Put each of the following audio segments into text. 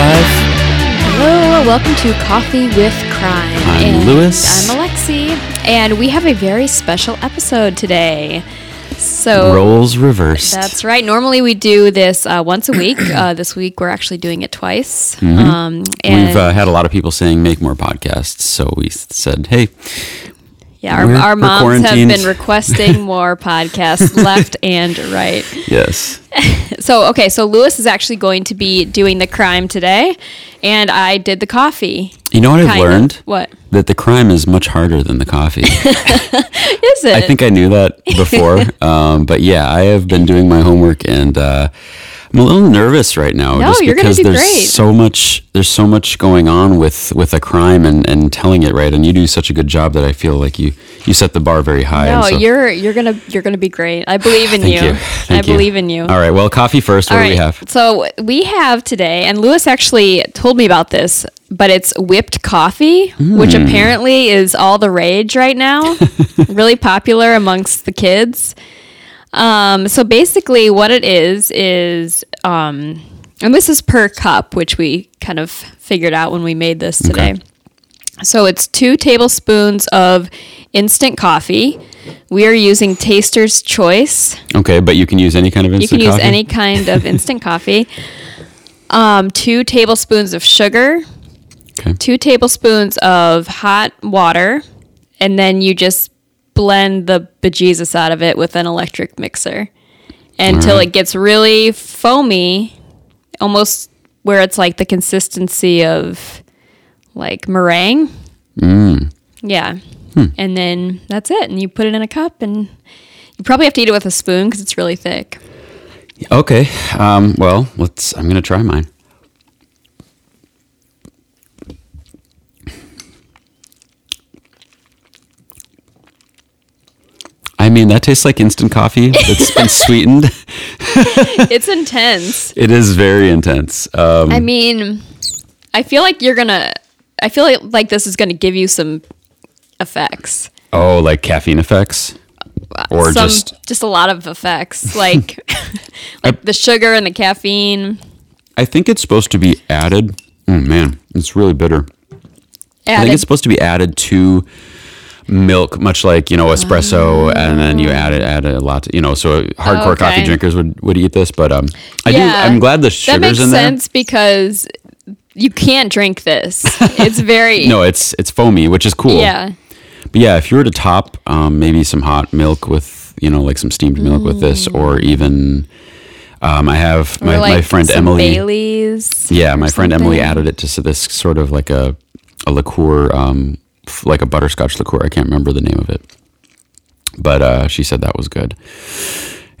five. Hello, welcome to Coffee with Crime. I'm And Lewis. I'm Alexi, and we have a very special episode today. So Roles reversed. that's right. Normally we do this uh, once a week. Uh, this week we're actually doing it twice. Mm-hmm. Um, and We've uh, had a lot of people saying make more podcasts, so we said, hey, yeah, our, our moms have been requesting more podcasts left and right. yes, So okay, so Lewis is actually going to be doing the crime today, and I did the coffee. you know what I've Kind of. learned? What That the crime is much harder than the coffee. is it? I think I knew that before, um, but yeah, I have been doing my homework, and uh, I'm a little nervous right now, No, just you're gonna because do there's great. so much there's so much going on with with a crime and and telling it right, and you do such a good job that I feel like you you set the bar very high. No, so- you're you're gonna you're gonna be great. I believe in Thank you. you. I you. believe in you. All right, well, coffee first. What All do we have? So we have today, and Lewis actually told me about this, but it's whipped coffee, which Hmm. apparently is all the rage right now. really popular amongst the kids. Um, so basically, what it is is, um, and this is per cup, which we kind of figured out when we made this today. Okay. So it's two tablespoons of instant coffee. We are using Taster's Choice. Okay, but you can use any kind of instant. You can use coffee? any kind of instant coffee. Um, two tablespoons of sugar, Okay. two tablespoons of hot water, and then you just blend the bejesus out of it with an electric mixer until Alright. it gets really foamy, almost where it's like the consistency of like meringue. Mm. Yeah. Hmm. And then that's it. And you put it in a cup and you probably have to eat it with a spoon because it's really thick. Okay. Um, well, let's. I'm gonna try mine. I mean, that tastes like instant coffee that's been sweetened. it's intense. It is very intense. Um, I mean, I feel like you're gonna. I feel like, like this is gonna give you some effects, oh, like caffeine effects, or some, just just a lot of effects, like like the sugar and the caffeine. I think it's supposed to be added. Oh man, it's really bitter. I think it's supposed to be added to milk, much like you know espresso, and then you add it, add a lot. You know, so hardcore coffee Okay. drinkers would, would eat this. But um, I Yeah. do. I'm glad the that sugar's makes in there. sense because you can't drink this. It's very No, it's it's foamy, which is cool. yeah. But yeah, if you were to top um, maybe some hot milk with you know like some steamed milk with this, or even um, I have my, Mm. Like my friend Emily. Bailey's. Yeah, my friend Emily added it to so this sort of like a a liqueur, um, like a butterscotch liqueur. I can't remember the name of it, but uh, she said that was good.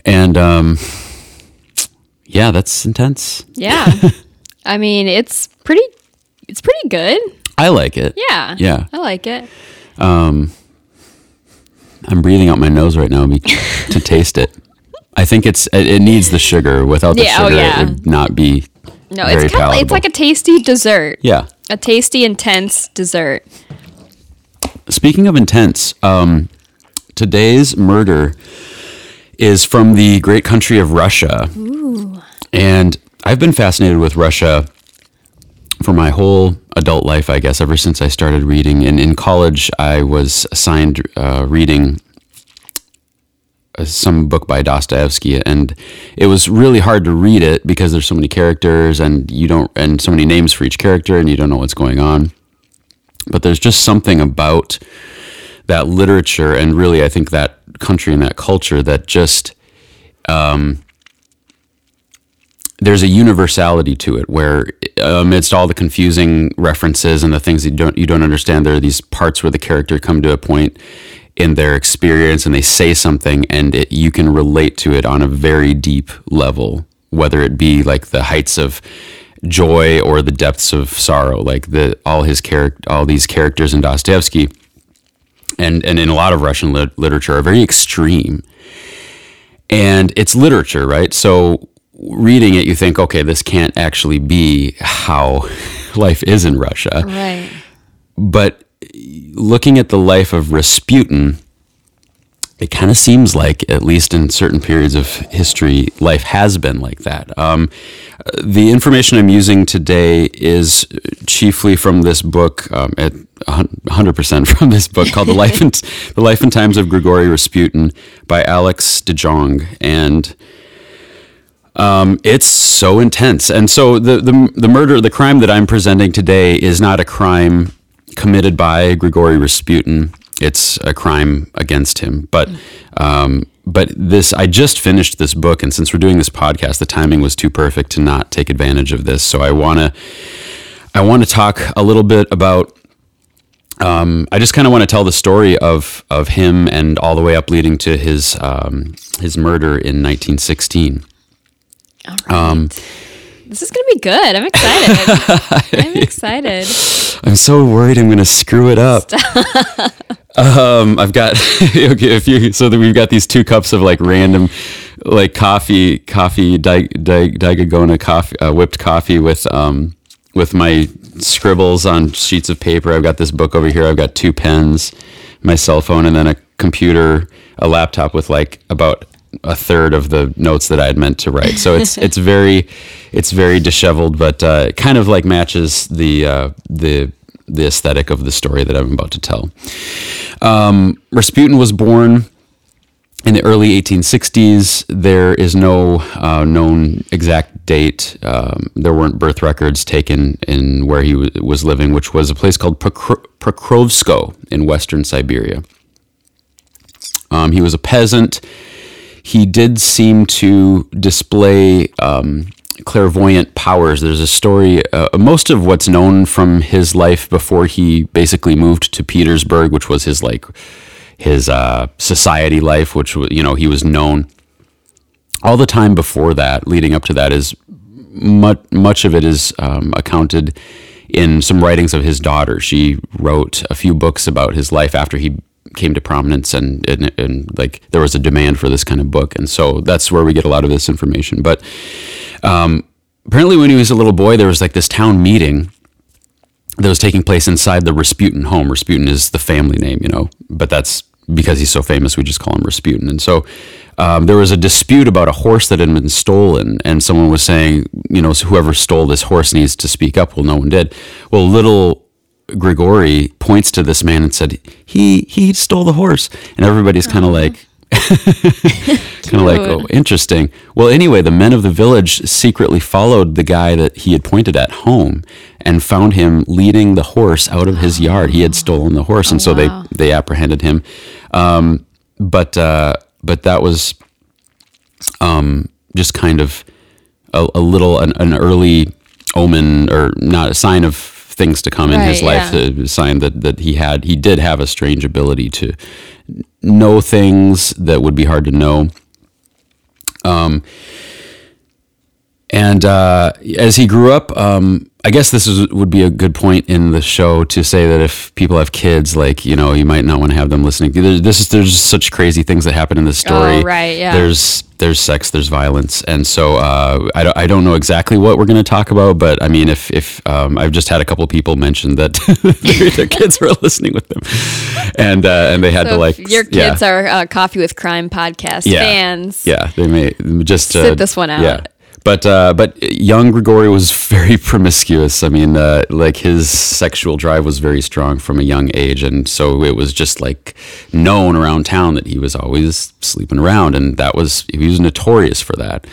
And um, yeah, that's intense. Yeah. I mean, it's pretty. It's pretty good. I like it. Yeah. Yeah. I like it. I'm breathing out my nose right now to taste it. I think it's it, it needs the sugar. Without the Yeah, oh, sugar, yeah. it would not be. No, it's kind of. It's like a tasty dessert. Yeah. A tasty, intense dessert. Speaking of intense, um, today's murder is from the great country of Russia. And I've been fascinated with Russia for my whole adult life, I guess, ever since I started reading. And in college, I was assigned uh, reading uh, some book by Dostoevsky, and it was really hard to read it because there's so many characters, and you don't, and so many names for each character, and you don't know what's going on. But there's just something about that literature, and really, I think that country and that culture that just um, there's a universality to it where amidst all the confusing references and the things you don't you don't understand there are these parts where the character come to a point in their experience and they say something and it, you can relate to it on a very deep level whether it be like the heights of joy or the depths of sorrow like the all his character all these characters in Dostoevsky and and in a lot of Russian lit- literature are very extreme and it's literature, right? So reading it, you think, okay, this can't actually be how life is in Russia. Right. But looking at the life of Rasputin it kind of seems like, at least in certain periods of history, life has been like that. Um, the information I'm using today is chiefly from this book, um, at 100% from this book called "The Life and The Life and Times of Grigory Rasputin" by Alex de Jonge, and um, it's so intense. And so the, the the murder, the crime that I'm presenting today, is not a crime committed by Grigory Rasputin it's a crime against him. But um, but this I just finished this book, and since we're doing this podcast, the timing was too perfect to not take advantage of this. So I wanna I want to talk a little bit about. Um, I just kind of want to tell the story of of him and all the way up leading to his um, his murder in 1916. All right. Um, this is going to be good. I'm excited. I'm excited. I'm so worried I'm going to screw it up. um, I've got okay. If you so that we've got these two cups of like random, like coffee, coffee, di, di, Dalgona coffee, uh, whipped coffee with um with my scribbles on sheets of paper. I've got this book over here. I've got two pens, my cell phone, and then a computer, a laptop with like about a third of the notes that I had meant to write. So it's it's very it's very disheveled, but uh, kind of like matches the uh, the the aesthetic of the story that I'm about to tell. Um, Rasputin was born in the early 1860s. There is no uh, known exact date. Um, there weren't birth records taken in where he w- was living, which was a place called Pokrovskoye in western Siberia. Um, he was a peasant he did seem to display um, clairvoyant powers. There's a story, uh, most of what's known from his life before he basically moved to Petersburg, which was his like his uh, society life, which you know he was known. All the time before that, leading up to that, is much much of it is um, accounted in some writings of his daughter. She wrote a few books about his life after he came to prominence and, and, and like there was a demand for this kind of book. And so that's where we get a lot of this information. But um, apparently when he was a little boy there was like this town meeting that was taking place inside the Rasputin home. Rasputin is the family name you know but that's because he's so famous we just call him Rasputin. And so um, there was a dispute about a horse that had been stolen. And someone was saying you know whoever stole this horse needs to speak up. Well no one did. Well little Grigory points to this man and said, "He he stole the horse," and everybody's kind of like, kind of like, "Oh, interesting." Well, anyway, the men of the village secretly followed the guy that he had pointed at home and found him leading the horse out of his yard. He had stolen the horse, and oh, so wow. they they apprehended him. Um, but uh, but that was um, just kind of a, a little an, an early omen or not a sign of things to come right, in his life yeah. to sign that that he had he did have a strange ability to know things that would be hard to know. Um, and uh, as he grew up, um, I guess this is, would be a good point in the show to say that if people have kids, like you know, you might not want to have them listening. There's, this is there's such crazy things that happen in this story. Oh, right, yeah. There's there's sex, there's violence, and so uh, I don't I don't know exactly what we're going to talk about, but I mean, if if um, I've just had a couple people mention that their, their, kids were listening with them, and uh, and they had so to like your kids yeah. are uh, Coffee with Crime podcast yeah. fans. Yeah, they may just sit uh, this one out. Yeah but uh, but young Grigory was very promiscuous. I mean, uh, like his sexual drive was very strong from a young age, and so it was just like known around town that he was always sleeping around, and that was he was notorious for that.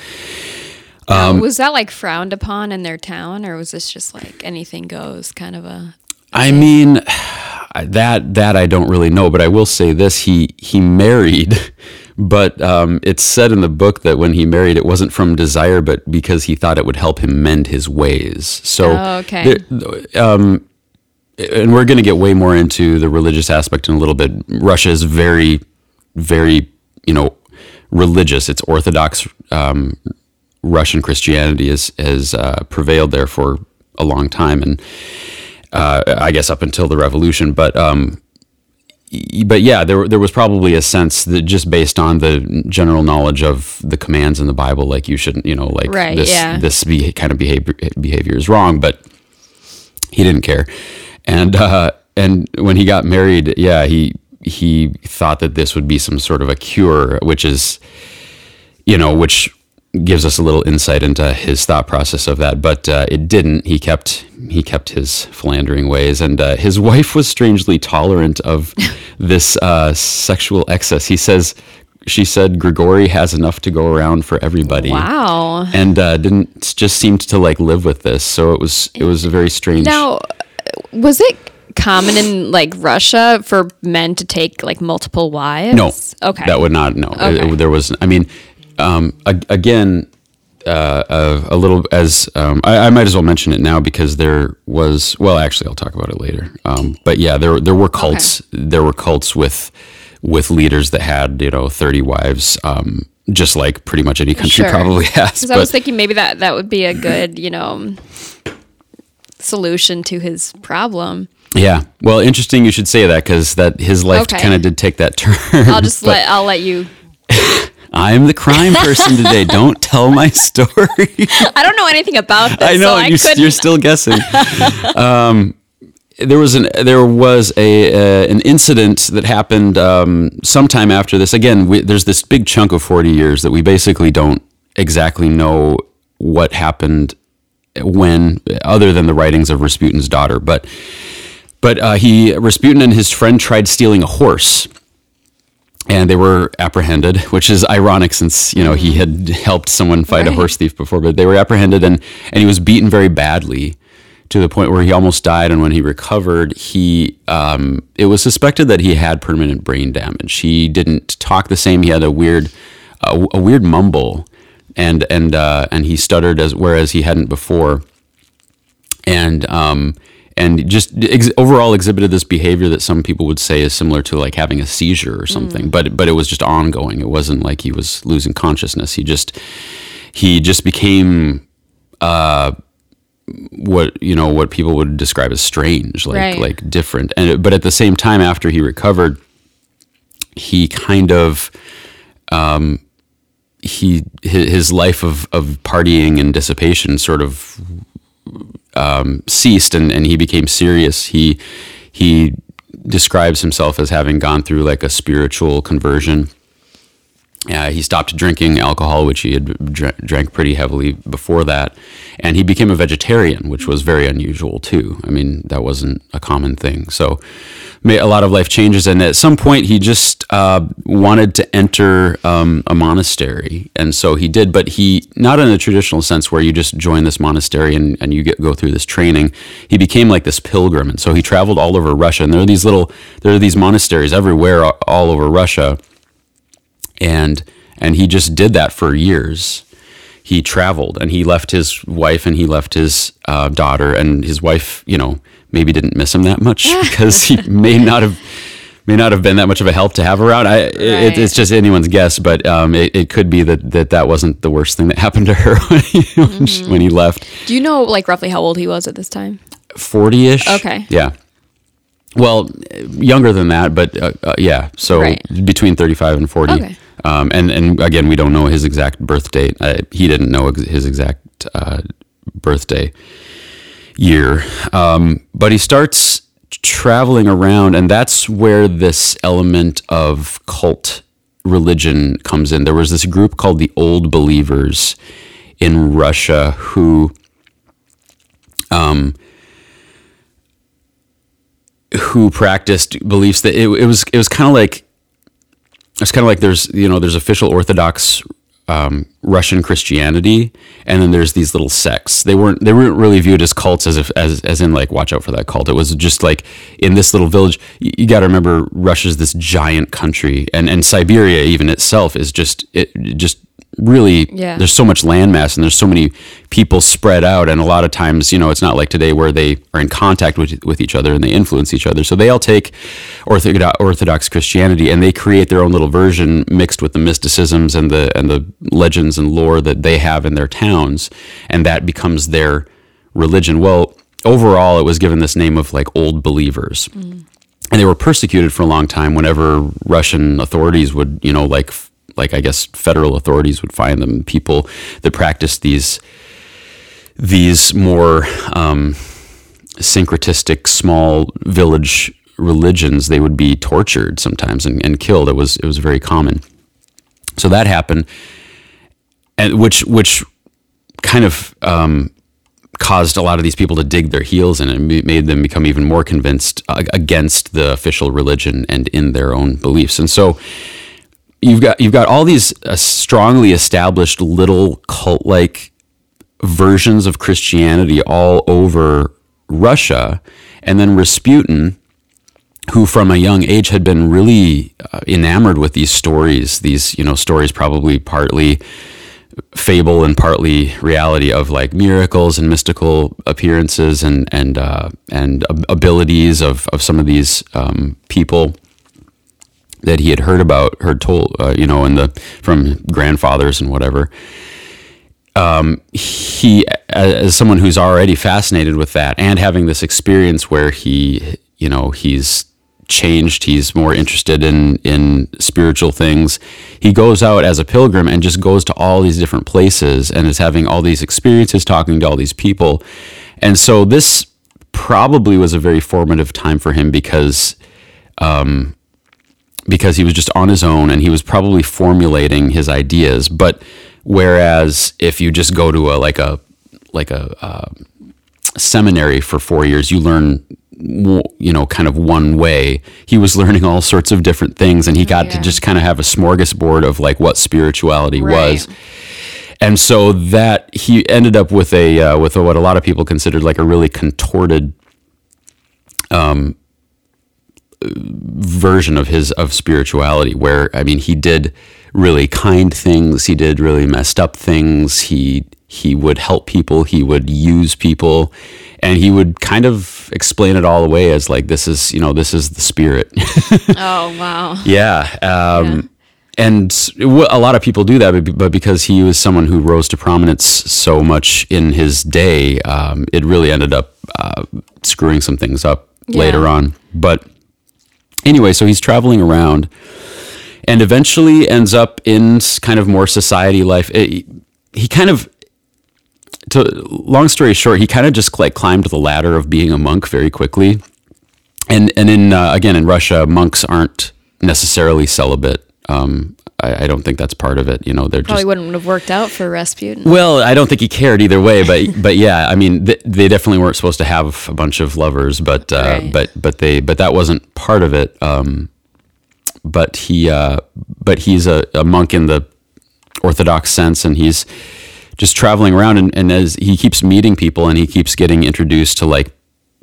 Um, was that like frowned upon in their town, or was this just like anything goes kind of a? I mean, that that I don't really know, but I will say this: he he married but um, it's said in the book that when he married, it wasn't from desire, but because he thought it would help him mend his ways. So, oh, okay. um, and we're going to get way more into the religious aspect in a little bit. Russia is very, very, you know, religious. It's Orthodox um, Russian Christianity has has uh, prevailed there for a long time, and uh, I guess up until the revolution. But um, but yeah, there there was probably a sense that just based on the general knowledge of the commands in the Bible, like you shouldn't, you know, like right, this yeah. this be, kind of behavior behavior is wrong, but he didn't care, and uh, and when he got married, yeah, he he thought that this would be some sort of a cure, which is, you know, which gives us a little insight into his thought process of that. But uh, it didn't. He kept he kept his philandering ways, and uh, his wife was strangely tolerant of this uh, sexual excess. He says. She said Grigori has enough to go around for everybody. Wow. And uh, didn't just seemed to like live with this. So it was it was a very strange. Now, was it common in like Russia for men to take like multiple wives? No. Okay. That would not. No. It- it- there was. I mean, um, again, uh, a, a little as um, I, I might as well mention it now because there was. Well, actually, I'll talk about it later. Um, but yeah, there there were cults. There were cults with with leaders that had you know thirty wives. Um, just like pretty much any country Sure. probably has. Because I was thinking maybe that that would be a good, you know, solution to his problem. yeah, well, interesting you should say that because that his life Okay. kind of did take that turn. I'll just let I'll let you. I'm the crime person today. Don't tell my story. I don't know anything about this. I know so you're, you're still guessing. um, there was an there was a uh, an incident that happened um, sometime after this. Again, we, there's this big chunk of 40 years that we basically don't exactly know what happened when, other than the writings of Rasputin's daughter. But but uh, he Rasputin and his friend tried stealing a horse and they were apprehended, which is ironic since you know he had helped someone fight a horse thief before. But they were apprehended, and and he was beaten very badly to the point where he almost died. And when he recovered, he um, it was suspected that he had permanent brain damage. He didn't talk the same. He had a weird a, a weird mumble, and and uh, and he stuttered as whereas he hadn't before and um, and just ex- overall exhibited this behavior that some people would say is similar to like having a seizure or something. But but it was just ongoing. It wasn't like he was losing consciousness. He just he just became uh, what you know what people would describe as strange, like Right. like different. And but at the same time, after he recovered, he kind of um, he his, his life of, of partying and dissipation sort of um, ceased and, and he became serious. He he describes himself as having gone through like a spiritual conversion. Uh, he stopped drinking alcohol, which he had dr- drank pretty heavily before that, and he became a vegetarian, which was very unusual too. I mean, that wasn't a common thing. So, made a lot of life changes, and at some point, he just uh, wanted to enter um, a monastery, and so he did. But he not in the traditional sense where you just join this monastery and, and you get go through this training. He became like this pilgrim, and so he traveled all over Russia. And there are these little there are these monasteries everywhere all over Russia and and he just did that for years. He traveled and he left his wife and he left his uh, daughter and his wife, you know, maybe didn't miss him that much because he may not have may not have been that much of a help to have around. I, it, it's just anyone's guess, but um, it, it could be that, that that wasn't the worst thing that happened to her when he, when, she- when he left. Do you know like roughly how old he was at this time? 40 ish. Okay. Yeah. Well, younger than that, but uh, uh, yeah. So Right. between 35 and 40. Okay. Um, and, and again, we don't know his exact birth date. Uh, he didn't know ex- his exact uh, birthday year. Um, but he starts traveling around, and that's where this element of cult religion comes in. There was this group called the Old Believers in Russia who who practiced beliefs that it, it was it was kind of like it's kind of like there's you know there's official Orthodox um, Russian Christianity, and then there's these little sects. They weren't they weren't really viewed as cults as if as as in like watch out for that cult. It was just like in this little village. You, you got to remember Russia's this giant country, and and Siberia even itself is just it just really Yeah. there's so much landmass and there's so many people spread out. And a lot of times you know it's not like today where they are in contact with, with each other and they influence each other. So they all take orthodox, orthodox christianity and they create their own little version mixed with the mysticisms and the and the legends and lore that they have in their towns. And that becomes their religion. Well overall it was given this name of like old believers. Mm. And they were persecuted for a long time whenever Russian authorities would, you know, like like I guess federal authorities would find them people that practiced these these more um, syncretistic small village religions, they would be tortured sometimes and, and killed. It was it was very common. So that happened, and which which kind of um, caused a lot of these people to dig their heels in and made them become even more convinced uh, against the official religion and in their own beliefs. And so you've got you've got all these uh, strongly established little cult like versions of Christianity all over Russia, and then Rasputin, who from a young age had been really uh, enamored with these stories, these you know stories probably partly fable and partly reality of like miracles and mystical appearances and and uh, and abilities of of some of these um, people that he had heard about, heard told, uh, you know, in the from grandfathers and whatever. Um, he, as someone who's already fascinated with that, and having this experience where he, you know, he's changed. He's more interested in in spiritual things. He goes out as a pilgrim and just goes to all these different places and is having all these experiences, talking to all these people. And so this probably was a very formative time for him because um, because he was just on his own and he was probably formulating his ideas. But whereas if you just go to a like a like a uh, seminary for four years, you learn you know kind of one way he was learning all sorts of different things and he got yeah. to just kind of have a smorgasbord of like what spirituality right. was and so that he ended up with a uh, with a, what a lot of people considered like a really contorted um, version of his of spirituality where i mean he did really kind things he did really messed up things he he would help people he would use people and he would kind of explain it all away as like this is you know this is the spirit oh wow yeah, um, yeah. and a lot of people do that but because he was someone who rose to prominence so much in his day um, it really ended up uh, screwing some things up yeah. later on but anyway, so he's traveling around and eventually ends up in kind of more society life. It, he kind of, to long story short, he kind of just like climbed the ladder of being a monk very quickly. And and in uh, again in Russia, monks aren't necessarily celibate. Um, I, I, don't think that's part of it. You know, they're probably just, wouldn't have worked out for Rasputin. Well, I don't think he cared either way, but but yeah, I mean, th- they definitely weren't supposed to have a bunch of lovers, but uh, right. but but they but that wasn't part of it. Um, but he uh, but he's a, a monk in the Orthodox sense, and he's just traveling around, and, and as he keeps meeting people, and he keeps getting introduced to like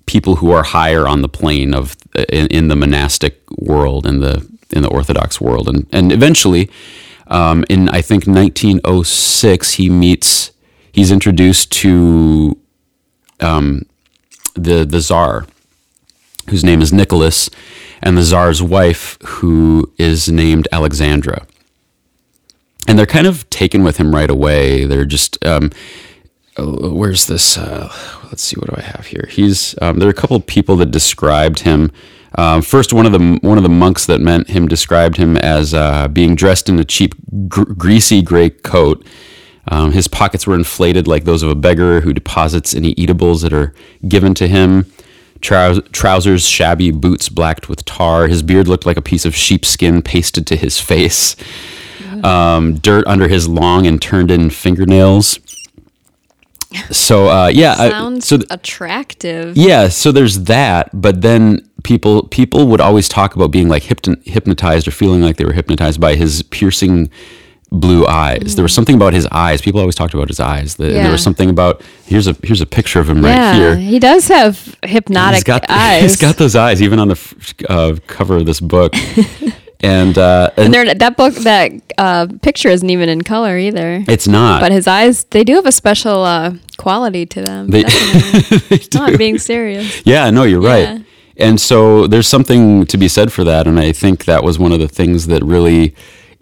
people who are higher on the plane of in, in the monastic world and the in the Orthodox world. And, and eventually, um, in I think 1906, he meets, he's introduced to um, the, the Tsar, whose name is Nicholas, and the Tsar's wife, who is named Alexandra. And they're kind of taken with him right away. They're just, um, uh, where's this? Uh, let's see, what do I have here? He's, um, there are a couple of people that described him um, first, one of the one of the monks that met him described him as uh, being dressed in a cheap, gr- greasy gray coat. Um, his pockets were inflated like those of a beggar who deposits any eatables that are given to him. Trous- trousers shabby, boots blacked with tar. His beard looked like a piece of sheepskin pasted to his face. Um, dirt under his long and turned in fingernails. So uh, yeah, sounds I, so th- attractive. Yeah, so there's that, but then people people would always talk about being like hypnotized or feeling like they were hypnotized by his piercing blue eyes. Mm. There was something about his eyes. People always talked about his eyes. The, yeah. There was something about here's a here's a picture of him yeah, right here. He does have hypnotic he's got, eyes. He's got those eyes, even on the uh, cover of this book. and uh, and, and that book that uh, picture isn't even in color either. It's not. But his eyes, they do have a special uh, quality to them. They, they Not being serious. Yeah, no, you're yeah. right. And so there's something to be said for that. And I think that was one of the things that really,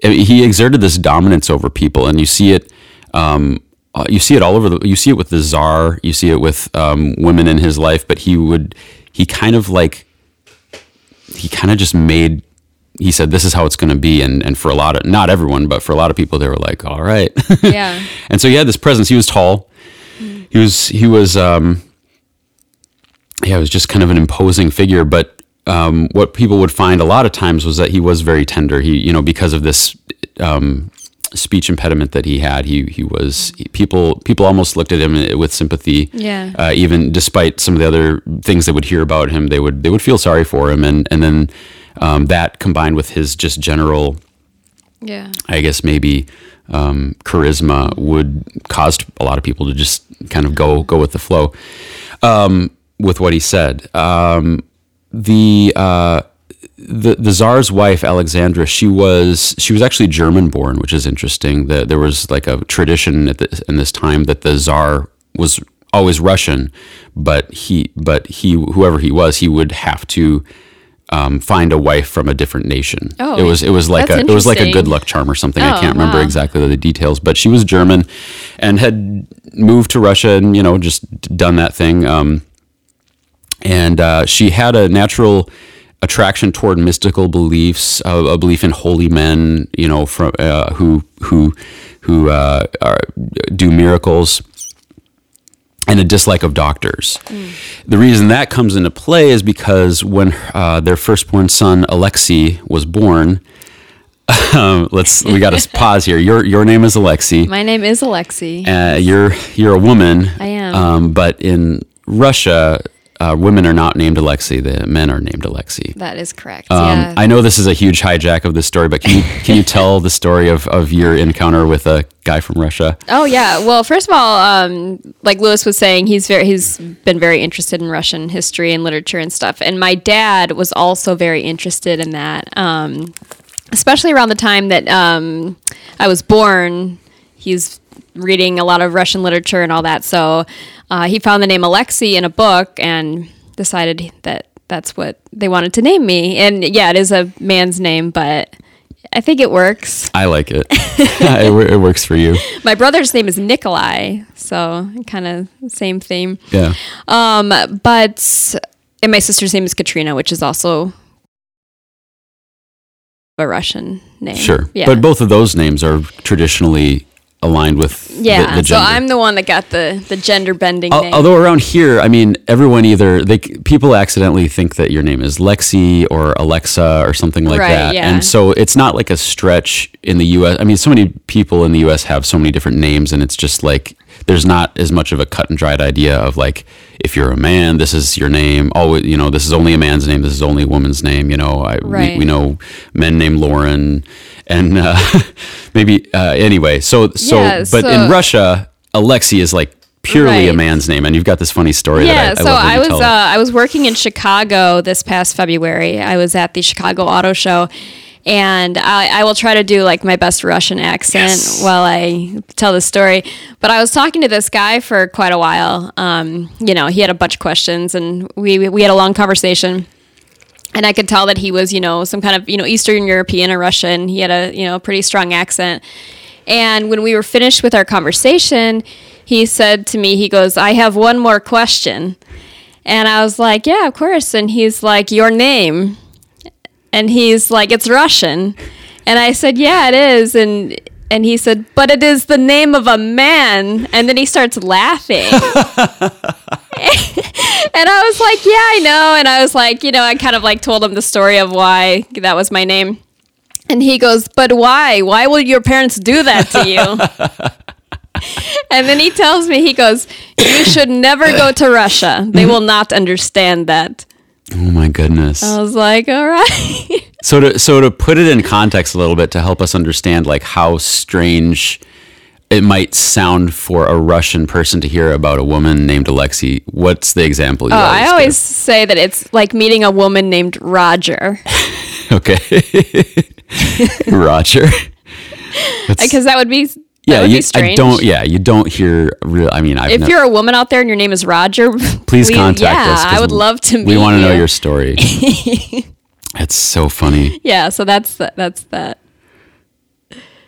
he exerted this dominance over people. And you see it, um, uh, you see it all over the, you see it with the czar, you see it with um, women in his life, but he would, he kind of like, he kind of just made, he said, this is how it's going to be. And, and for a lot of, not everyone, but for a lot of people, they were like, all right. Yeah. and so he had this presence. He was tall. He was, he was, um, yeah, it was just kind of an imposing figure. But um, what people would find a lot of times was that he was very tender. He, you know, because of this um, speech impediment that he had, he he was he, people people almost looked at him with sympathy. Yeah. Uh, even despite some of the other things they would hear about him, they would they would feel sorry for him, and and then um, that combined with his just general Yeah. I guess maybe um, charisma would cause a lot of people to just kind of go go with the flow um, with what he said. Um, the uh, the the czar's wife Alexandra, she was she was actually German born, which is interesting. That there was like a tradition at the, in this time that the czar was always Russian, but he but he whoever he was, he would have to. Um, find a wife from a different nation. Oh, it was it was like a it was like a good luck charm or something. I Oh, can't remember wow. exactly the details, but she was German and had moved to Russia and you know just done that thing. Um, and uh, she had a natural attraction toward mystical beliefs, a, a belief in holy men, you know, from uh, who who who uh, are, do miracles and a dislike of doctors. The reason that comes into play is because when uh, their firstborn son Alexei was born, um, let's we got to pause here. Your your name is Alexei. My name is Alexi. Uh, you're you're a woman. I am. Um, but in Russia, uh, women are not named Alexi; The men are named Alexi. that is correct. Um, yeah. I know this is a huge hijack of this story, but can you can you tell the story of, of your encounter with a guy from Russia? Oh yeah. Well, first of all, um, like Lewis was saying, he's very he's been very interested in Russian history and literature and stuff. And my dad was also very interested in that, um, especially around the time that um, I was born. He's reading a lot of Russian literature and all that. So uh, he found the name Alexei in a book and decided that that's what they wanted to name me. And yeah, it is a man's name, but I think it works. I like it. it, it works for you. My brother's name is Nikolai, so kind of same theme. Yeah. Um, but and my sister's name is Katrina, which is also a Russian name. Sure. Yeah. But both of those names are traditionally aligned with yeah. the, so gender. I'm the one that got the the gender bending Al- name. Although around here, I mean, everyone either they people accidentally think that your name is Lexi or Alexa or something like Right, that, yeah. and so it's not like a stretch in the U.S. I mean, so many people in the U.S. have so many different names, and it's just like there's not as much of a cut and dried idea of like if you're a man, this is your name. Always, you know, this is only a man's name. This is only a woman's name. You know, I, we, Right. we know men named Lauren, and uh, maybe uh, anyway. So so, Yeah, but in Russia, Alexi is like purely a man's name, and you've got this funny story. yeah, that I, I so love I was uh, I was working in Chicago this past February. I was at the Chicago Auto Show, and I, I will try to do like my best Russian accent Yes. while I tell the story. But I was talking to this guy for quite a while. Um, you know, he had a bunch of questions, and we we had a long conversation. And I could tell that he was, you know, some kind of, you know, Eastern European or Russian. He had a, you know, pretty strong accent. And when we were finished with our conversation, he said to me, he goes, I have one more question. And I was like, yeah, of course. And he's like, your name. And he's like, it's Russian. And I said, yeah, it is. And and he said, but it is the name of a man. And then he starts laughing. And I was like, yeah, I know. And I was like, you know, I kind of like told him the story of why that was my name. And he goes, but why? Why would your parents do that to you? and then he tells me, he goes, you should never go to Russia. They will not understand that. Oh my goodness! I was like, all right. so to so to put it in context a little bit to help us understand like how strange it might sound for a Russian person to hear about a woman named Alexi. What's the example? You Oh, I give? always say that it's like meeting a woman named Roger okay. Roger. Because that would be yeah, you, I don't. Yeah, you don't hear. Real. I mean, I've if you're a woman out there and your name is Roger, please we- contact yeah, us. I would love to meet We want to know your story. It's so funny. Yeah, so that's the, that's that.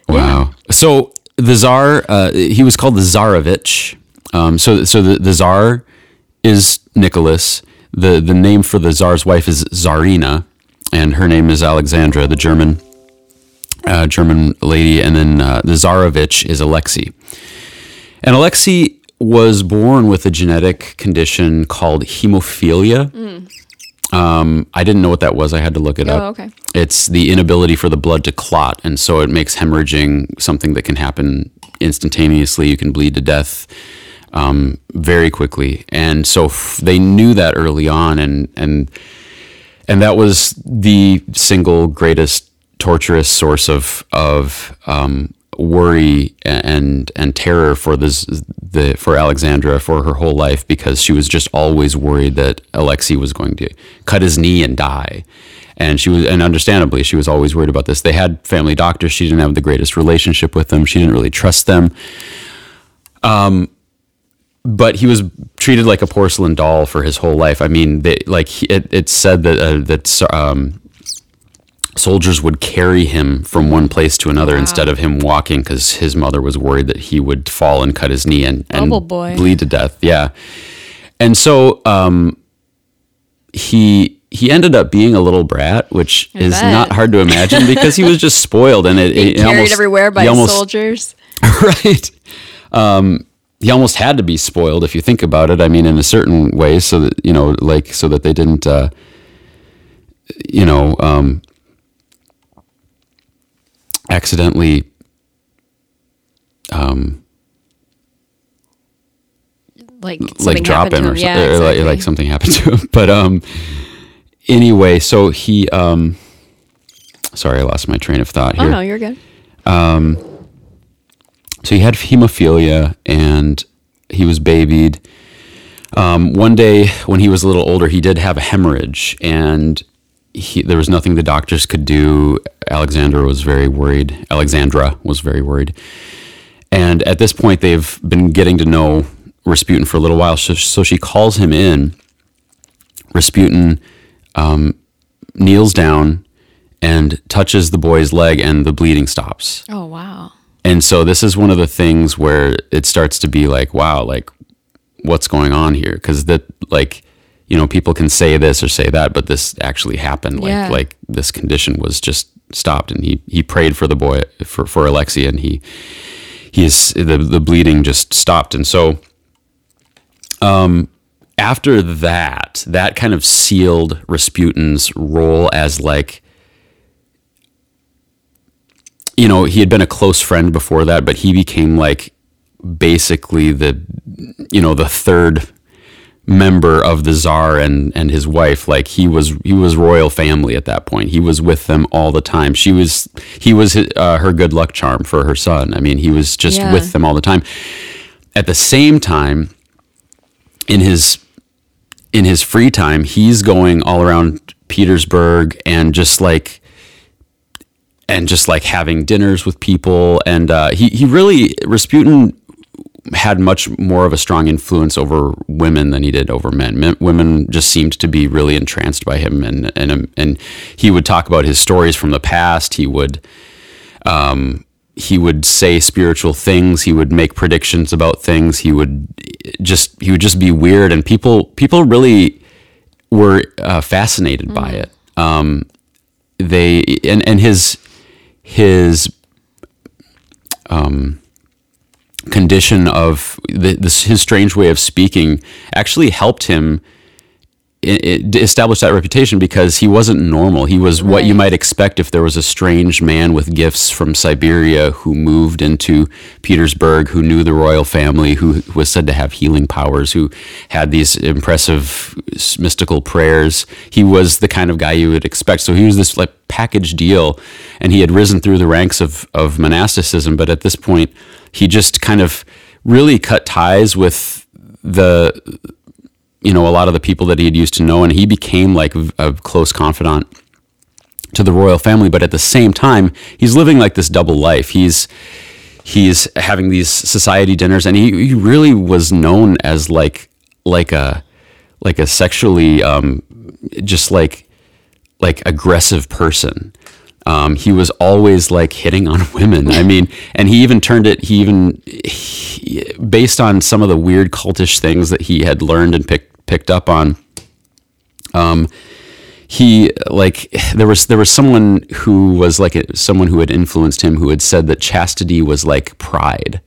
Wow. So the czar, uh, he was called the Tsarevich. Um, so so the, the czar is Nicholas. The the name for the czar's wife is Tsarina, and her name is Alexandra, the German uh, German lady. And then uh, the Tsarevich is Alexei. And Alexei was born with a genetic condition called hemophilia. Um, I didn't know what that was. I had to look it Oh, up. okay. It's the inability for the blood to clot, and so it makes hemorrhaging something that can happen instantaneously. You can bleed to death um, very quickly, and so f- they knew that early on, and and and that was the single greatest torturous source of of um, worry and and terror for this the for Alexandra for her whole life because she was just always worried that Alexei was going to cut his knee and die. And she was, and understandably, she was always worried about this. They had family doctors. She didn't have the greatest relationship with them. She didn't really trust them Um, but he was treated like a porcelain doll for his whole life. I mean, they, like he, it, it's said that uh, that um, soldiers would carry him from one place to another instead of him walking because his mother was worried that he would fall and cut his knee and, and boy. bleed to death. Yeah, and so um, he he ended up being a little brat, which I is bet. not hard to imagine because he was just spoiled and it, it, it Carried almost- everywhere by almost- soldiers. right. Um, he almost had to be spoiled if you think about it. I mean, in a certain way, so that you know, like, so that they didn't, uh, you know, um, accidentally, um, Like like drop happened him or something, Yeah, or like, exactly. like something happened to him. But um, anyway, so he, um, sorry, I lost my train of thought Oh no, you're good. so he had hemophilia and he was babied. Um, one day when he was a little older, he did have a hemorrhage and he, there was nothing the doctors could do. Alexandra was very worried. Alexandra was very worried. And at this point, they've been getting to know Rasputin for a little while. So, so she calls him in. Rasputin um, kneels down and touches the boy's leg, and the bleeding stops. Oh wow. And so this is one of the things where it starts to be like, wow, like what's going on here? Because that, like, you know, people can say this or say that, but this actually happened. Like, Yeah. like this condition was just stopped, and he he prayed for the boy for for Alexei, and he he is the the bleeding just stopped, and so. Um, after that, that kind of sealed Rasputin's role as like you know, he had been a close friend before that, but he became like basically the, you know, the third member of the czar and and his wife. Like he was he was royal family at that point. He was with them all the time. She was he was uh, her good luck charm for her son. I mean, he was just Yeah. with them all the time. At the same time, in his in his free time, he's going all around Petersburg and just like and just like having dinners with people and uh, he he really Rasputin had much more of a strong influence over women than he did over men. men women just seemed to be really entranced by him and and um, and he would talk about his stories from the past. He would um, he would say spiritual things. He would make predictions about things. He would just he would just be weird, and people people really were uh, fascinated by it. Um, they and and his his um, condition of the, this his strange way of speaking actually helped him establish that reputation because he wasn't normal. He was what you might expect if there was a strange man with gifts from Siberia who moved into Petersburg, who knew the royal family, who was said to have healing powers, who had these impressive mystical prayers. He was the kind of guy you would expect. So he was this like package deal, and he had risen through the ranks of of monasticism. But at this point, he just kind of really cut ties with the you know a lot of the people that he had used to know and he became like a close confidant to the royal family. But at the same time he's living like this double life. He's he's having these society dinners and he, he really was known as like like a like a sexually um just like like aggressive person um, he was always like hitting on women. I mean, and he even turned it. He even, he, based on some of the weird cultish things that he had learned and picked picked up on. Um, he like there was there was someone who was like a, someone who had influenced him who had said that chastity was like pride.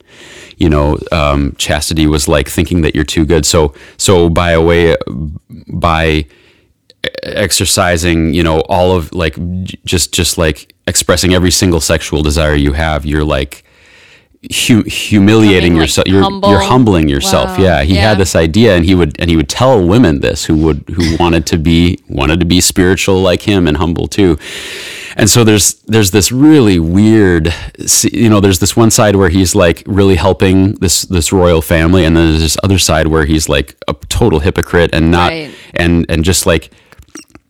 You know, um, chastity was like thinking that you're too good. So so by a way by exercising, you know, all of like just just like expressing every single sexual desire you have, you're like hu- humiliating like, yourself. You're humble. you're humbling yourself. Wow. Yeah, he Yeah. had this idea, and he would and he would tell women this who would who wanted to be wanted to be spiritual like him and humble too. And so there's there's this really weird, you know, there's this one side where he's like really helping this this royal family, and then there's this other side where he's like a total hypocrite and not Right. and and just like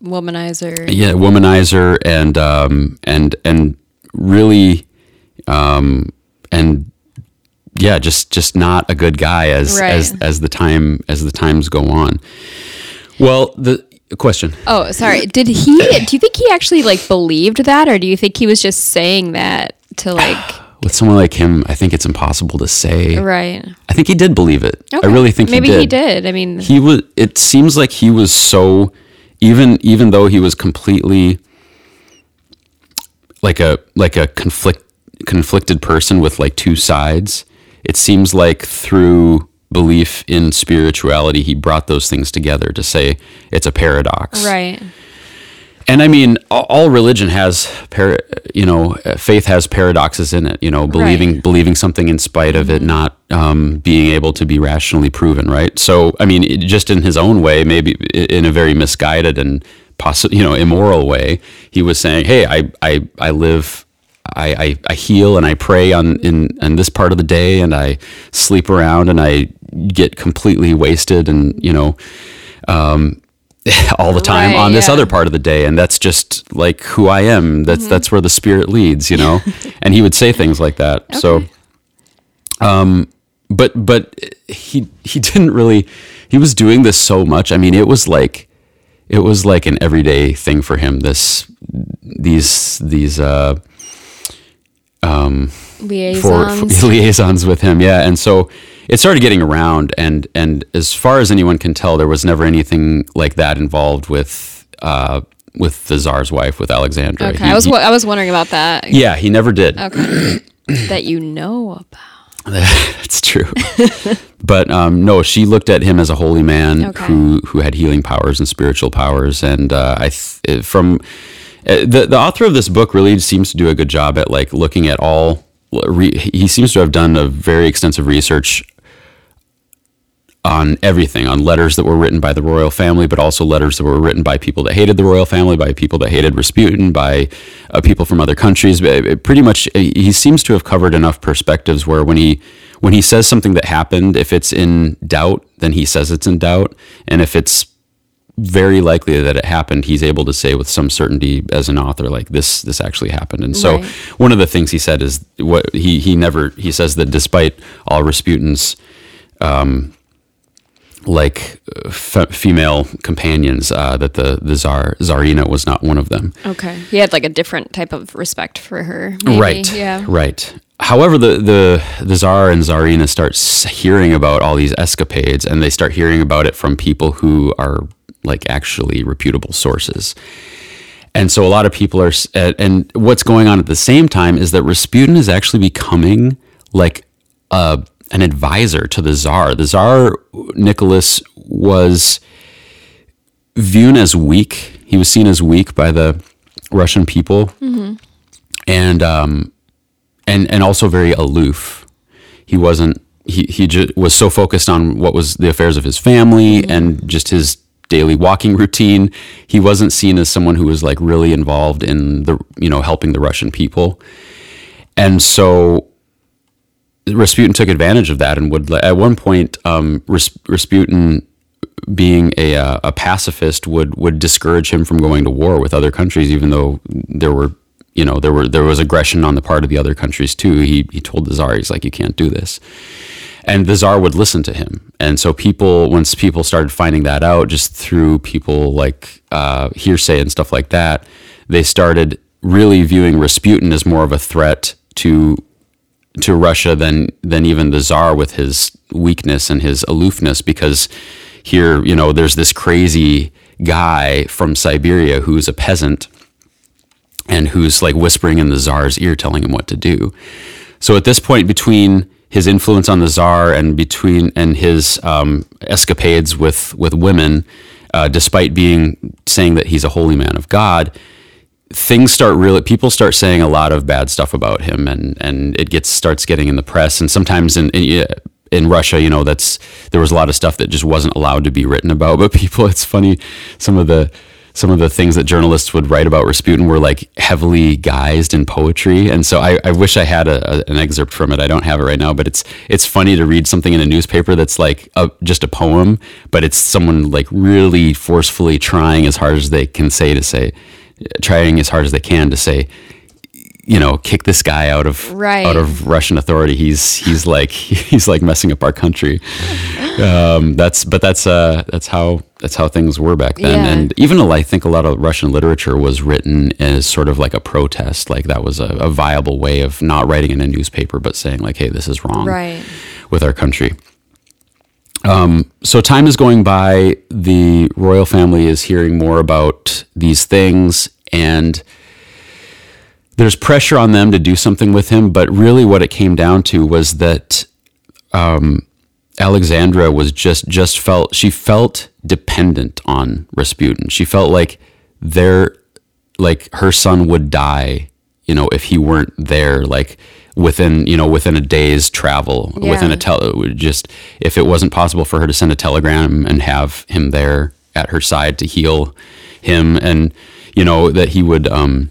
Womanizer. yeah womanizer and um and and really um and yeah just just not a good guy as Right. as as the time as the times go on well the question Oh, sorry. Did he? Do you think he actually like believed that, or do you think he was just saying that to like? with someone like him i think it's impossible to say right. i think he did believe it i really think maybe he did he did. I mean, he was it seems like he was so even even though he was completely like a like a conflict conflicted person with like two sides it seems like through belief in spirituality he brought those things together to say it's a paradox right. And I mean, all, religion has, par- you know, uh, faith has paradoxes in it. You know, believing Right. Mm-hmm. believing something in spite of it not um, being able to be rationally proven, right? So, I mean, it, just in his own way, maybe in a very misguided and possi you know, immoral way, he was saying, "Hey, I I I live." I, I, I heal and I pray on in, in this part of the day and I sleep around and I get completely wasted and you know um, all the time Right, on this yeah. other part of the day and that's just like who I am that's Mm-hmm. that's where the spirit leads you know and he would say things like that so um but but he he didn't really he was doing this so much I mean it was like it was like an everyday thing for him this these these uh for, Liaisons. for liaisons with him yeah and so it started getting around and and as far as anyone can tell there was never anything like that involved with uh with the czar's wife with alexandra okay. He- I was he- I was wondering about that. yeah he never did Okay. that you know about. that's true but um no she looked at him as a holy man Okay. who who had healing powers and spiritual powers and uh i th- from uh, the the author of this book really seems to do a good job at like looking at all re, he seems to have done a very extensive research on everything on letters that were written by the royal family but also letters that were written by people that hated the royal family by people that hated Rasputin by uh, people from other countries. But it- pretty much uh, he seems to have covered enough perspectives where when he when he says something that happened if it's in doubt then he says it's in doubt. And if it's very likely that it happened he's able to say with some certainty as an author like this this actually happened. And so Right. one of the things he said is what he he never he says that despite all Rasputin's like uh, f- female companions uh, that the the czar czarina was not one of them Okay. He had like a different type of respect for her. maybe. right Yeah. right however the the the czar and czarina start hearing about all these escapades and they start hearing about it from people who are like actually reputable sources and so a lot of people are and what's going on at the same time is that Rasputin is actually becoming like a an advisor to the czar the czar Nicholas was viewed as weak he was seen as weak by the Russian people and um and and also very aloof. He wasn't he he just was so focused on what was the affairs of his family and just his daily walking routine. He wasn't seen as someone who was like really involved in the you know helping the Russian people. And so Rasputin took advantage of that and would at one point um, Rasputin being a uh, a pacifist would would discourage him from going to war with other countries, even though there were you know there were there was aggression on the part of the other countries too. He he told the czar he's like you can't do this, and the czar would listen to him. And so people once people started finding that out just through people like uh, hearsay and stuff like that, they started really viewing Rasputin as more of a threat to to Russia than than even the czar with his weakness and his aloofness because here you know there's this crazy guy from Siberia who's a peasant and who's like whispering in the czar's ear telling him what to do. So at this point between his influence on the czar and between and his um, escapades with with women uh, despite being saying that he's a holy man of God, things start really people start saying a lot of bad stuff about him, and and it gets starts getting in the press, and sometimes in. in in Russia, you know, that's there was a lot of stuff that just wasn't allowed to be written about. But people, it's funny, some of the some of the things that journalists would write about Rasputin were like heavily guised in poetry, and so I, I wish I had a, a, an excerpt from it. I don't have it right now, but it's it's funny to read something in a newspaper that's like a, just a poem, but it's someone like really forcefully trying as hard as they can say to say, trying as hard as they can to say, you know, kick this guy out of Right. out of Russian authority. He's he's like he's like messing up our country. Um, that's but that's uh, that's how that's how things were back then. Yeah. And even I think a lot of Russian literature was written as sort of like a protest. Like that was a, a viable way of not writing in a newspaper, but saying like, "Hey, this is wrong Right. with our country." Um, so time is going by. The royal family is hearing more about these things, and there's pressure on them to do something with him. But really, what it came down to was that um, Alexandra was just just felt she felt dependent on Rasputin. She felt like their like her son would die, you know, if he weren't there. Like within you know within a day's travel, within a tel, it would just if it wasn't possible for her to send a telegram and have him there at her side to heal him, and you know that he would. um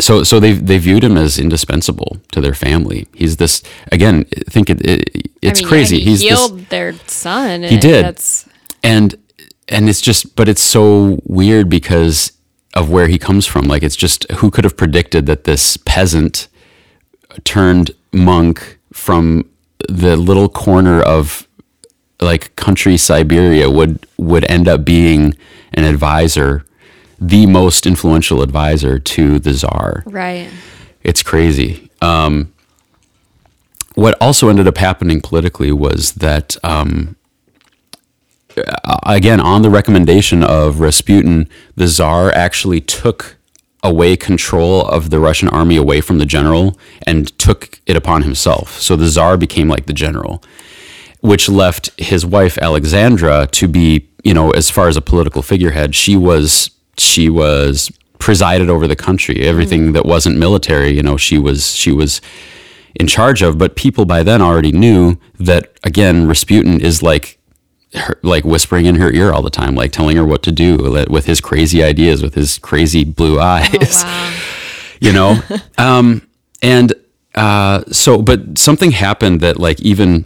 so so they they viewed him as indispensable to their family. He's this again. I think it, it it's I mean, crazy. Yeah, he He's this, healed their son. He did. That's and and it's just but it's so weird because of where he comes from. Like it's just who could have predicted that this peasant turned monk from the little corner of like country Siberia would would end up being an advisor, the most influential advisor to the czar. right. It's crazy. Um, what also ended up happening politically was that, um, again, on the recommendation of Rasputin, the czar actually took away control of the Russian army away from the general and took it upon himself. So the czar became like the general, which left his wife Alexandra to be, you know, as far as a political figurehead, she was she was presided over the country. Everything mm. that wasn't military, you know, she was she was in charge of. But people by then already knew that again, Rasputin is like her, like whispering in her ear all the time, like telling her what to do with his crazy ideas, with his crazy blue eyes. Wow. you know? Um and uh so but something happened that like even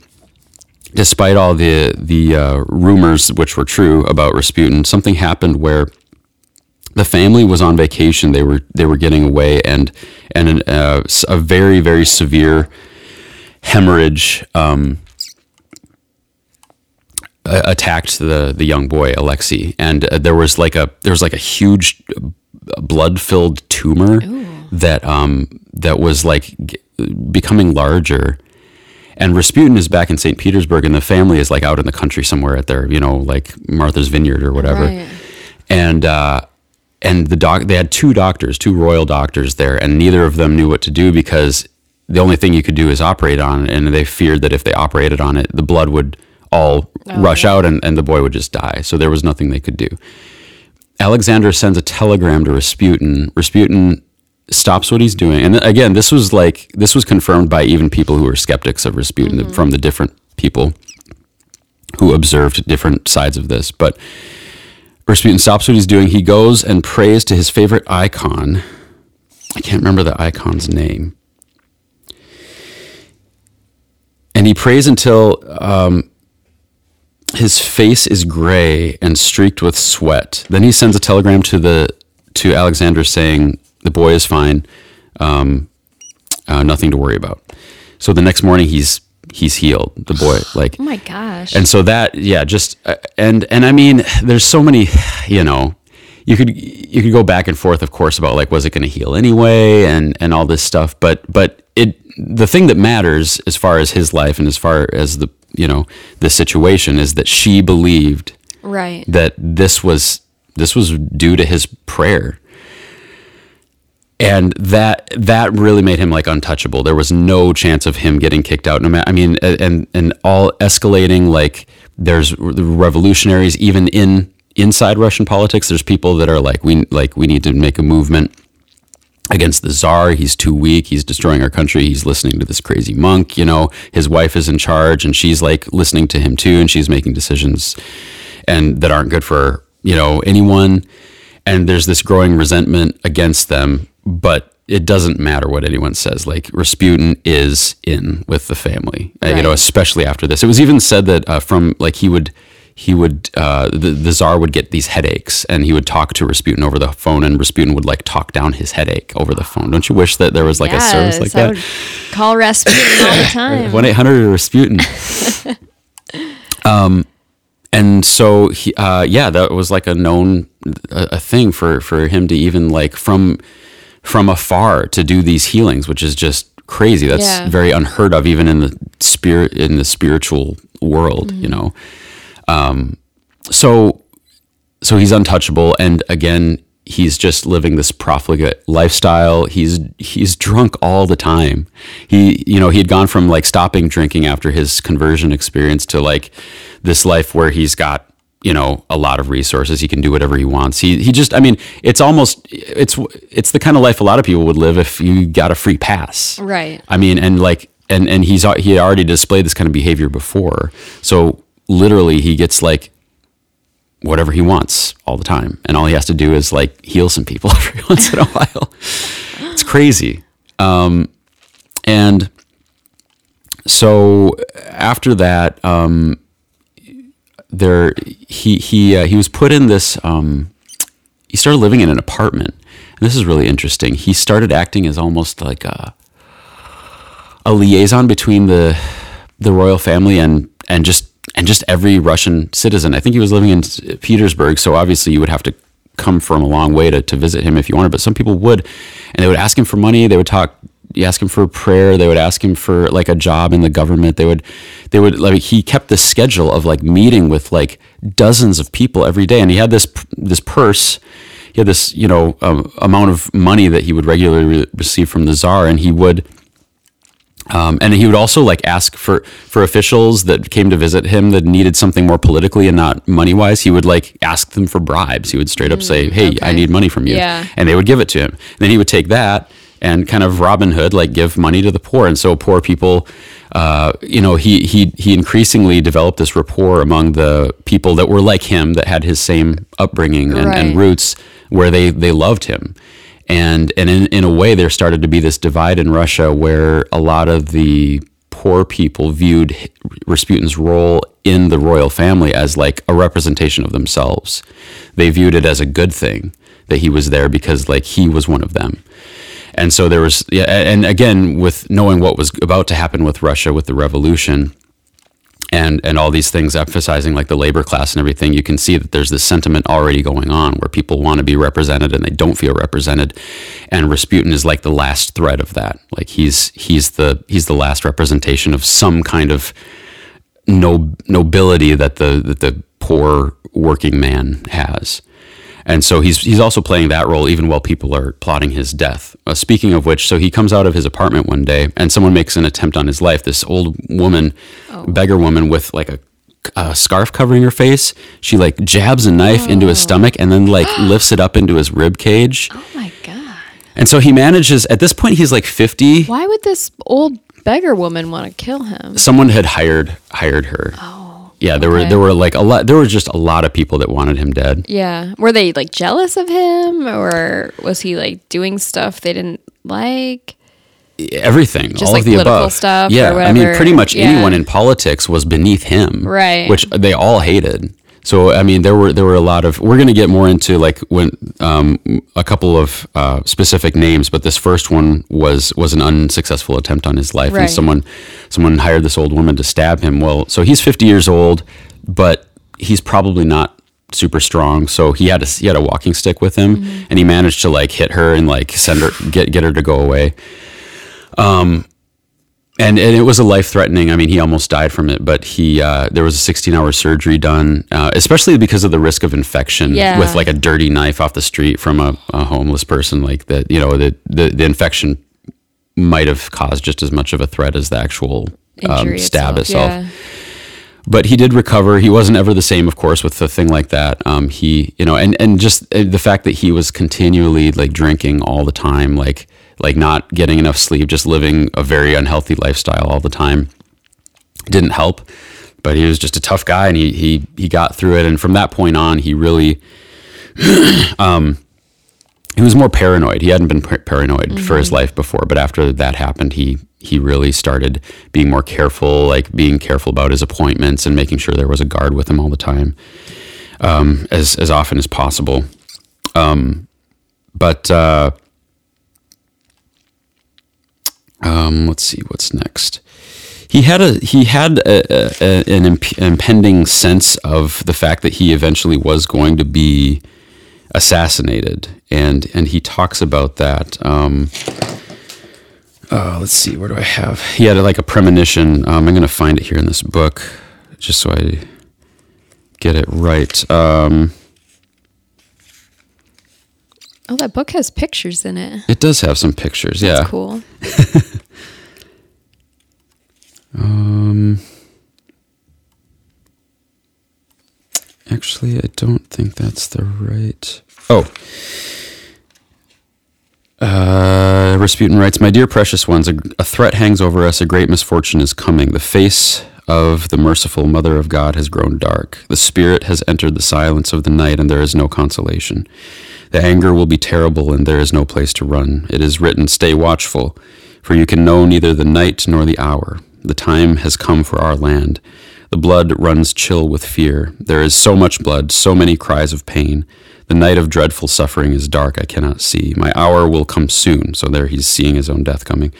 despite all the the uh, rumors which were true about Rasputin something happened where the family was on vacation. They were they were getting away and and an, uh, a very very severe hemorrhage um a- attacked the the young boy Alexei, and uh, there was like a there was like a huge blood filled tumor that um that was like g- becoming larger. And Rasputin is back in St. Petersburg, and the family is like out in the country somewhere at their, you know, like Martha's Vineyard or whatever. Right. And uh, and the doc, they had two doctors, two royal doctors there, and neither of them knew what to do because the only thing you could do is operate on it, and they feared that if they operated on it, the blood would all rush out, and, and the boy would just die. So there was nothing they could do. Alexandra sends a telegram to Rasputin. Rasputin stops what he's doing, and again, this was like this was confirmed by even people who were skeptics of Rasputin from the different people who observed different sides of this. But Rasputin stops what he's doing. He goes and prays to his favorite icon. I can't remember the icon's name. And he prays until um, his face is gray and streaked with sweat. Then he sends a telegram to the to Alexandra saying the boy is fine, um, uh, nothing to worry about. So the next morning he's he's healed. The boy like Oh my gosh. and so that yeah just uh, and and i mean there's so many you know you could you could go back and forth of course about like was it going to heal anyway and and all this stuff but but it the thing that matters as far as his life and as far as the you know the situation is that she believed right. that this was this was due to his prayer and that that really made him like untouchable there was no chance of him getting kicked out no matter i mean and and all escalating like there's the revolutionaries even in inside Russian politics. There's people that are like we like we need to make a movement against the czar. He's too weak. He's destroying our country. He's listening to this crazy monk. You know, his wife is in charge, and she's like listening to him too, and she's making decisions and that aren't good for you know anyone. And there's this growing resentment against them, but it doesn't matter what anyone says. Like Rasputin is in with the family, uh, you know, especially after this. It was even said that uh, from like he would he would uh, the, the czar would get these headaches and he would talk to Rasputin over the phone and Rasputin would like talk down his headache over the phone. Don't you wish that there was like a service like I that? call Rasputin all the time. One eight hundred Rasputin. um, and so he, uh, yeah, that was like a known a, a thing for for him to even like from from afar to do these healings, which is just crazy. That's Yeah. very unheard of, even in the spirit in the spiritual world. You know, um, so so he's untouchable and again he's just living this profligate lifestyle. He's he's drunk all the time. He you know he had gone from like stopping drinking after his conversion experience to like this life where he's got you know a lot of resources. He can do whatever he wants. He he just i mean it's almost it's it's the kind of life a lot of people would live if you got a free pass. Right. I mean, and like, and and he's he had already displayed this kind of behavior before. So literally, he gets like whatever he wants all the time, and all he has to do is like heal some people every once in a while. It's crazy. Um, and so after that, um, there he he uh, he was put in this. Um, he started living in an apartment, and this is really interesting. He started acting as almost like a a liaison between the the royal family and and just and just every Russian citizen. I think he was living in Petersburg, so obviously you would have to come from a long way to, to visit him if you wanted. But some people would, and they would ask him for money. They would talk, you ask him for prayer. They would ask him for like a job in the government. They would, they would like he kept this schedule of like meeting with like dozens of people every day, and he had this this purse. He had this you know um, amount of money that he would regularly re- receive from the czar, and he would. Um, and he would also like ask for for officials that came to visit him that needed something more politically and not money wise. He would like ask them for bribes. He would straight up say, "Hey, I need money from you," Yeah. and they would give it to him. And then he would take that and kind of Robin Hood, like give money to the poor. And so poor people, uh, you know, he he he increasingly developed this rapport among the people that were like him, that had his same upbringing and, and roots, where they they loved him. And and in, in a way, there started to be this divide in Russia where a lot of the poor people viewed Rasputin's role in the royal family as like a representation of themselves. They viewed it as a good thing that he was there because like he was one of them. And so there was, yeah, and again, with knowing what was about to happen with Russia with the revolution, and and all these things emphasizing like the labor class and everything you can see that there's this sentiment already going on where people want to be represented and they don't feel represented. And Rasputin is like the last thread of that. Like he's he's the he's the last representation of some kind of no, nobility that the that the poor working man has and so he's he's also playing that role even while people are plotting his death. Uh, speaking of which, so he comes out of his apartment one day and someone makes an attempt on his life. This old woman, beggar woman with like a, a scarf covering her face, she like jabs a knife into his stomach and then like lifts it up into his rib cage. Oh my god. And so he manages. At this point, he's like fifty. Why would this old beggar woman want to kill him? Someone had hired hired her. Oh. Yeah, there were there were like a lot. There were just a lot of people that wanted him dead. Yeah. Were they like jealous of him or was he like doing stuff they didn't like? everything, Just, all like, of the political above. stuff Yeah, I mean, pretty much Yeah. anyone in politics was beneath him, Right. Which they all hated. So I mean, there were there were a lot of. We're going to get more into like when um, a couple of uh, specific names, but this first one was was an unsuccessful attempt on his life, Right. and someone someone hired this old woman to stab him. Well, so he's 50 years old, but he's probably not super strong so he had a he had a walking stick with him Mm-hmm. and he managed to like hit her and like send her get get her to go away and and it was a life threatening. I mean, he almost died from it, but he uh, there was a 16 hour surgery done, uh, especially because of the risk of infection Yeah. with like a dirty knife off the street from a, a homeless person. Like that, you know, the, the the infection might have caused just as much of a threat as the actual um, stab itself. itself. Yeah. but he did recover. He wasn't ever the same, of course, with a thing like that. Um, he, you know, and and just uh, the fact that he was continually like drinking all the time, like like not getting enough sleep, just living a very unhealthy lifestyle all the time, didn't help. But he was just a tough guy, and he he he got through it. And from that point on, he really, um, he was more paranoid. He hadn't been par- paranoid mm-hmm. for his life before, but after that happened, he he really started being more careful, like being careful about his appointments and making sure there was a guard with him all the time, um, as as often as possible. Um, but uh, um, let's see what's next. He had a he had a, a, an imp- impending sense of the fact that he eventually was going to be assassinated, and and he talks about that. Um, uh, let's see, where do I have? He had like a premonition. Um, I'm going to find it here in this book, just so I get it right. Um, oh, that book has pictures in it. It does have some pictures. That's yeah, cool. um, actually, I don't think that's the right. Oh. Uh, Rasputin writes, My dear precious ones, a, a, threat hangs over us, a great misfortune is coming. The face of the merciful Mother of God has grown dark. The Spirit has entered the silence of the night, and there is no consolation. The anger will be terrible, and there is no place to run. It is written, Stay watchful, for you can know neither the night nor the hour. The time has come for our land. The blood runs chill with fear. There is so much blood, so many cries of pain. The night of dreadful suffering is dark, I cannot see. My hour will come soon. So there he's seeing his own death coming.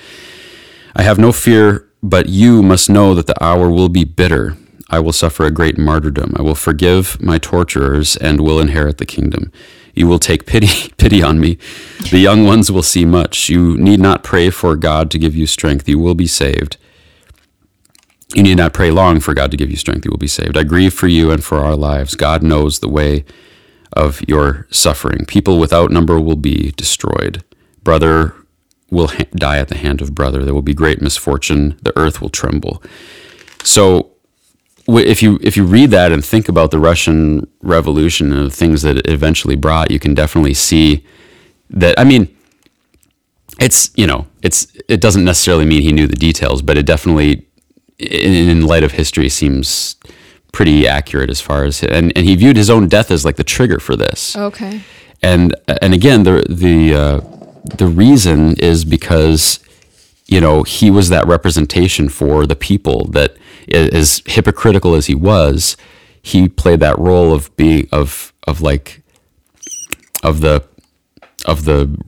I have no fear, but you must know that the hour will be bitter. I will suffer a great martyrdom. I will forgive my torturers and will inherit the kingdom. You will take pity, pity on me. The young ones will see much. You need not pray for God to give you strength. You will be saved. You need not pray long for God to give you strength. You will be saved. I grieve for you and for our lives. God knows the way of your suffering. People without number will be destroyed. Brother will ha- die at the hand of brother. There will be great misfortune. The earth will tremble. So, if you if you read that and think about the Russian Revolution and the things that it eventually brought, you can definitely see that. I mean, it's you know, it's it doesn't necessarily mean he knew the details, but it definitely, in, in light of history, seems pretty accurate as far as and, and he viewed his own death as like the trigger for this. Okay. And and again the the uh, the reason is because you know he was that representation for the people that as hypocritical as he was, he played that role of being of of like of the of the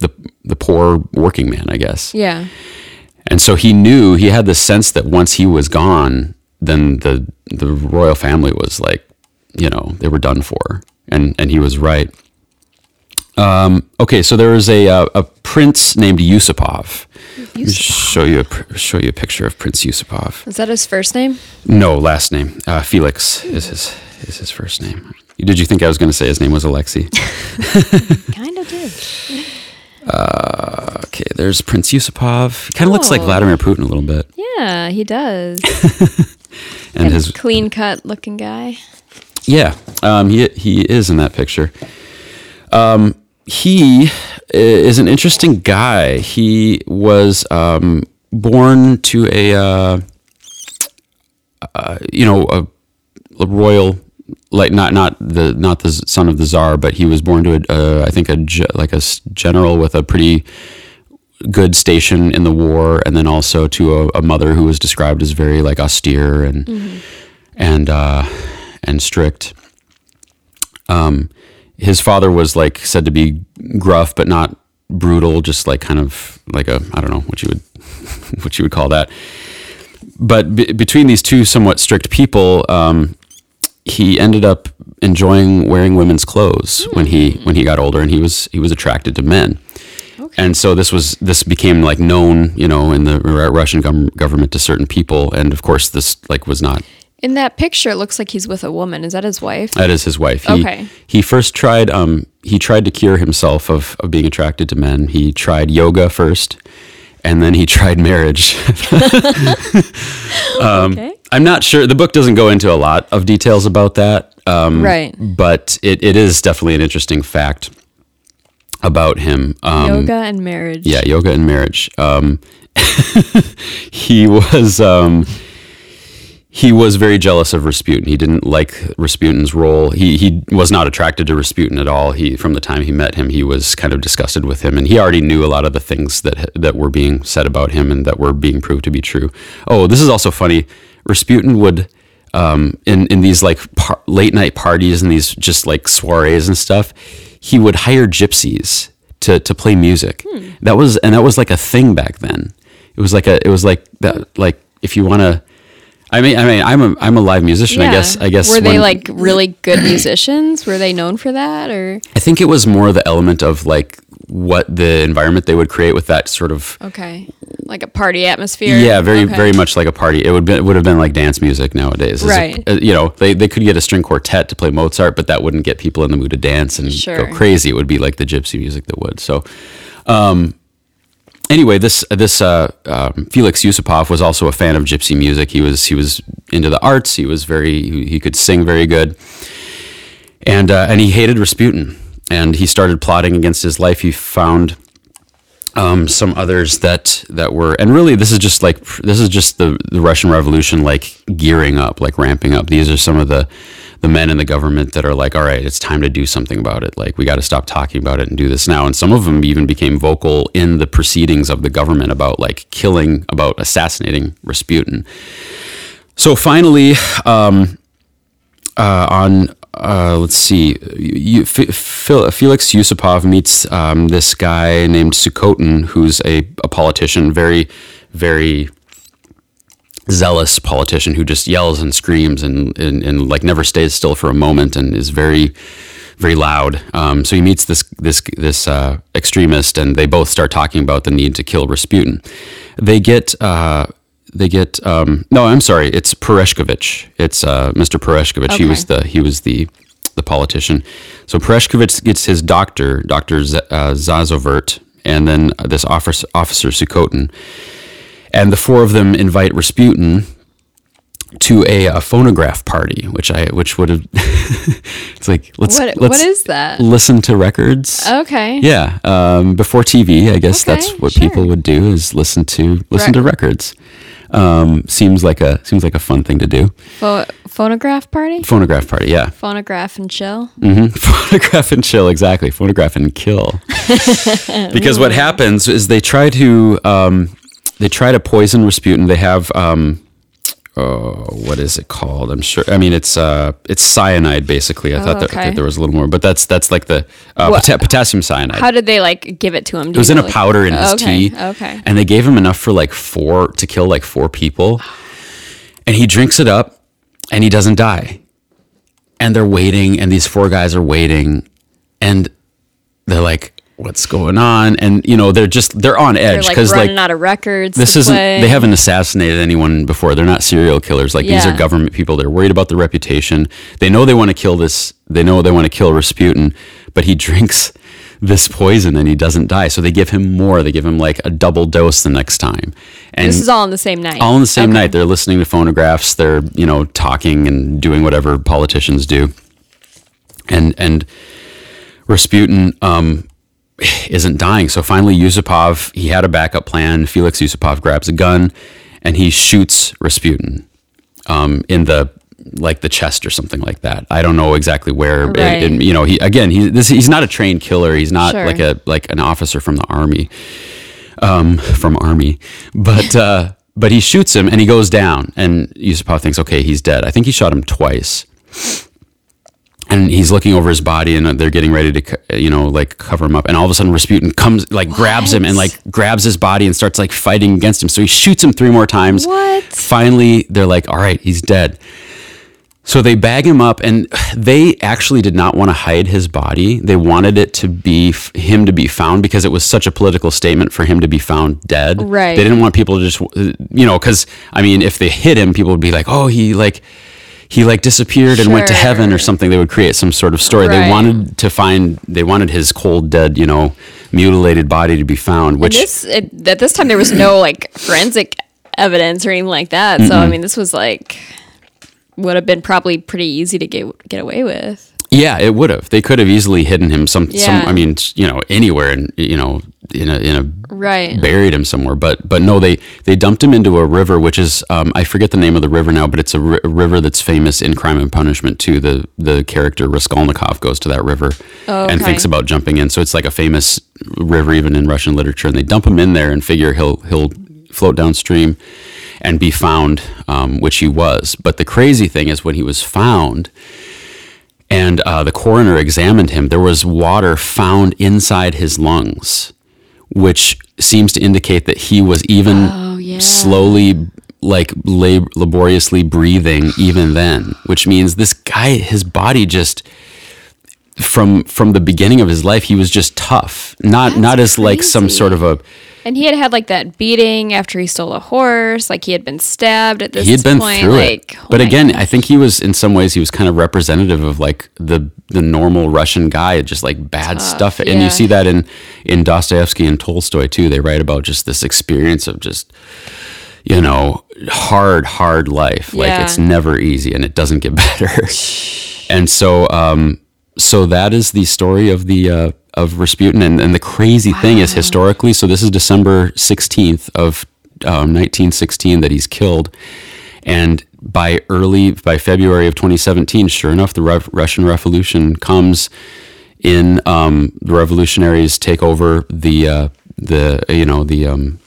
the the poor working man, I guess. Yeah. And so he knew he had the sense that once he was gone, then the the royal family was like, you know, they were done for, and and he was right. Um, okay, so there was a uh, a prince named Yusupov. Yusupov. Show you a show you a picture of Prince Yusupov. Is that his first name? No, last name. Uh, Felix is his is his first name. Did you think I was going to say his name was Alexei? kind of did. Uh, okay, there's Prince Yusupov. He kind of oh. looks like oh. Vladimir Putin a little bit. Yeah, he does. and, and his clean cut looking guy. Yeah, um, he he is in that picture. Um, he is an interesting guy. He was um, born to a uh, uh, you know a, a, royal like not not the not the son of the czar, but he was born to a uh, I think a like a general with a pretty good station in the war, and then also to a, a mother who was described as very like austere and mm-hmm. and uh, and strict. Um, his father was like said to be gruff, but not brutal, just like kind of like a I don't know what you would what you would call that. But b- between these two somewhat strict people, um, he ended up enjoying wearing women's clothes mm. when he when he got older, and he was he was attracted to men. Okay. And so this was this became like known, you know, in the Russian government to certain people, and of course this like was not. In that picture, it looks like he's with a woman. Is that his wife? That is his wife. He, okay. He first tried. Um, he tried to cure himself of of being attracted to men. He tried yoga first, and then he tried marriage. Um, okay. I'm not sure. The book doesn't go into a lot of details about that. Um, Right. But it, it is definitely an interesting fact about him. Um, Yoga and marriage. Yeah, yoga and marriage. Um, he was um, he was very jealous of Rasputin. He didn't like Rasputin's role. He he was not attracted to Rasputin at all. He from the time he met him, he was kind of disgusted with him, and he already knew a lot of the things that that were being said about him and that were being proved to be true. Oh, this is also funny. Rasputin would. Um, in in these like par- late night parties and these just like soirees and stuff, he would hire gypsies to to play music. That was and that was like a thing back then. It was like a it was like that like if you want to. I mean, I mean, I'm a I'm a live musician. I guess I guess Were they when- like really good musicians? Were they known for that or I think it was more the element of like what the environment they would create with that sort of okay. Like a party atmosphere? yeah, very Okay. very much like a party. It would be, it would have been like dance music nowadays. Right. uh, you know, they they could get a string quartet to play Mozart, but that wouldn't get people in the mood to dance and Sure. go crazy. It would be like the gypsy music that would. So, um, anyway, this this uh, um, Felix Yusupov was also a fan of gypsy music. He was he was into the arts. He was very he, he could sing very good, and uh, and he hated Rasputin. And he started plotting against his life. He found um, some others that that were, and really, this is just like this is just the the Russian Revolution, like gearing up, like ramping up. These are some of the the men in the government that are like, all right, it's time to do something about it. Like, we got to stop talking about it and do this now. And some of them even became vocal in the proceedings of the government about like killing, about assassinating Rasputin. So finally, um, uh, on uh, let's see, you, Felix Yusupov meets um, this guy named Sukhotin, who's a, a politician, very, very zealous politician who just yells and screams and, and, and like never stays still for a moment and is very very loud. Um, so he meets this this this uh, extremist, and they both start talking about the need to kill Rasputin. They get uh, they get um, no, I'm sorry, it's Pereshkovich. It's uh, Mr. Pereshkovich. He was the he was the the politician. So Pereshkovich gets his doctor, Doctor Z- uh, Zazovert, and then this officer, officer Sukhotin, and the four of them invite Rasputin to a, a phonograph party, which I which would have it's like let's What let's what is that? listen to records. Okay. Yeah, um, before TV, I guess Okay, that's what sure. people would do is listen to listen Rec- to records. Um, seems like a seems like a fun thing to do. Pho- phonograph party? Phonograph party, yeah. Phonograph and chill. Mm-hmm. Phonograph and chill, exactly. Phonograph and kill. because what happens is they try to um, they try to poison Rasputin. They have um, oh, what is it called? I'm sure. I mean, it's uh, it's cyanide basically. I thought that, okay. that there was a little more, but that's that's like the uh, pota- potassium cyanide. How did they like give it to him? it was in a powder in his okay. tea. Okay. And they gave him enough for like four to kill like four people. And he drinks it up and he doesn't die. And they're waiting, and these four guys are waiting, and they're like, What's going on? And you know, they're just they're on edge because running like out of records. this isn't play. they haven't assassinated anyone before. They're not serial killers. Like these are government people. They're worried about their reputation. They know they want to kill this. They know they want to kill Rasputin, but he drinks this poison and he doesn't die. So they give him more. They give him like a double dose the next time. And This is all on the same night. all on the same Okay. night. They're listening to phonographs. They're you know talking and doing whatever politicians do. And and Rasputin um, isn't dying. So finally, Yusupov he had a backup plan. Felix Yusupov grabs a gun and he shoots Rasputin um, in the like the chest or something like that. I don't know exactly where. Right. you know, he again he this he's not a trained killer. He's not Sure. like a like an officer from the army um, from army, but uh, but he shoots him and he goes down. And Yusupov thinks, okay, he's dead. I think he shot him twice. And he's looking over his body, and they're getting ready to, you know, like cover him up. And all of a sudden, Rasputin comes, like grabs him, and like grabs his body and starts like fighting against him. So he shoots him three more times. What? Finally, they're like, all right, he's dead. So they bag him up, and they actually did not want to hide his body. They wanted it to be f- him to be found because it was such a political statement for him to be found dead. Right. They didn't want people to just, you know, because I mean, if they hit him, people would be like, "Oh, he like." He like disappeared and went to heaven or something. They would create some sort of story. They Right. wanted to find. They wanted his cold, dead, you know, mutilated body to be found. Which this it, at this time there was no like forensic evidence or anything like that. So I mean, this was like would have been probably pretty easy to get get away with. Yeah, it would have. They could have easily hidden him some. Yeah. Some. I mean, you know, anywhere, and you know, in a in a Right. buried him somewhere. But but no, they they dumped him into a river, which is um, I forget the name of the river now, but it's a, river that's famous in Crime and Punishment too. The the character Raskolnikov goes to that river Oh, and thinks about jumping in. So it's like a famous river even in Russian literature, and they dump him in there and figure he'll he'll float downstream and be found, um, which he was. But the crazy thing is when he was found and uh, the coroner examined him, there was water found inside his lungs, which seems to indicate that he was even Oh, yeah. slowly, like lab- laboriously breathing even then. Which means this guy, his body just from from the beginning of his life, he was just tough. Not That's not as like some sort of a And he had had like that beating after he stole a horse. Like he had been stabbed at this he had been point. through like, it. oh But again, gosh. I think he was in some ways he was kind of representative of like the the normal Russian guy, just like bad stuff. And yeah. you see that in in Dostoevsky and Tolstoy too. They write about just this experience of just you know hard hard life. Like it's never easy and it doesn't get better. and so um so that is the story of the uh of Rasputin and, and the crazy thing is historically so this is December 16th of um, 1916 that he's killed and by early by February of 2017 sure enough the Rev- Russian Revolution comes in um, the revolutionaries take over the uh, the you know the um,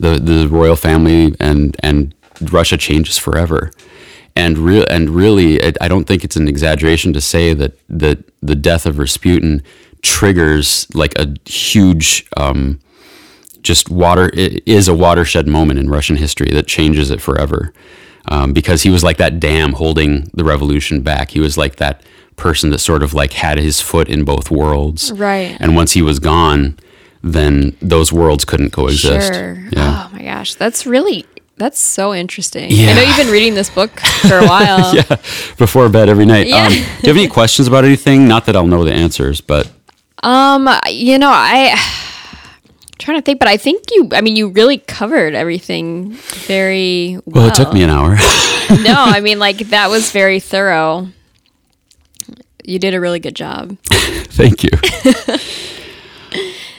the the royal family and and Russia changes forever. And real and really, it, I don't think it's an exaggeration to say that that the death of Rasputin triggers like a huge, um, just water it is a watershed moment in Russian history that changes it forever. Um, because he was like that dam holding the revolution back. He was like that person that sort of like had his foot in both worlds. Right. And once he was gone, then those worlds couldn't coexist. Sure. Yeah. Oh my gosh, that's really that's so interesting. I know you've been reading this book for a while. yeah, before bed every night. Yeah. Um, do you have any questions about anything? Not that I'll know the answers, but Um, you know, I trying to think, but I think you. I mean, you really covered everything very well. well, it took me an hour. no, I mean, like that was very thorough. You did a really good job. Thank you.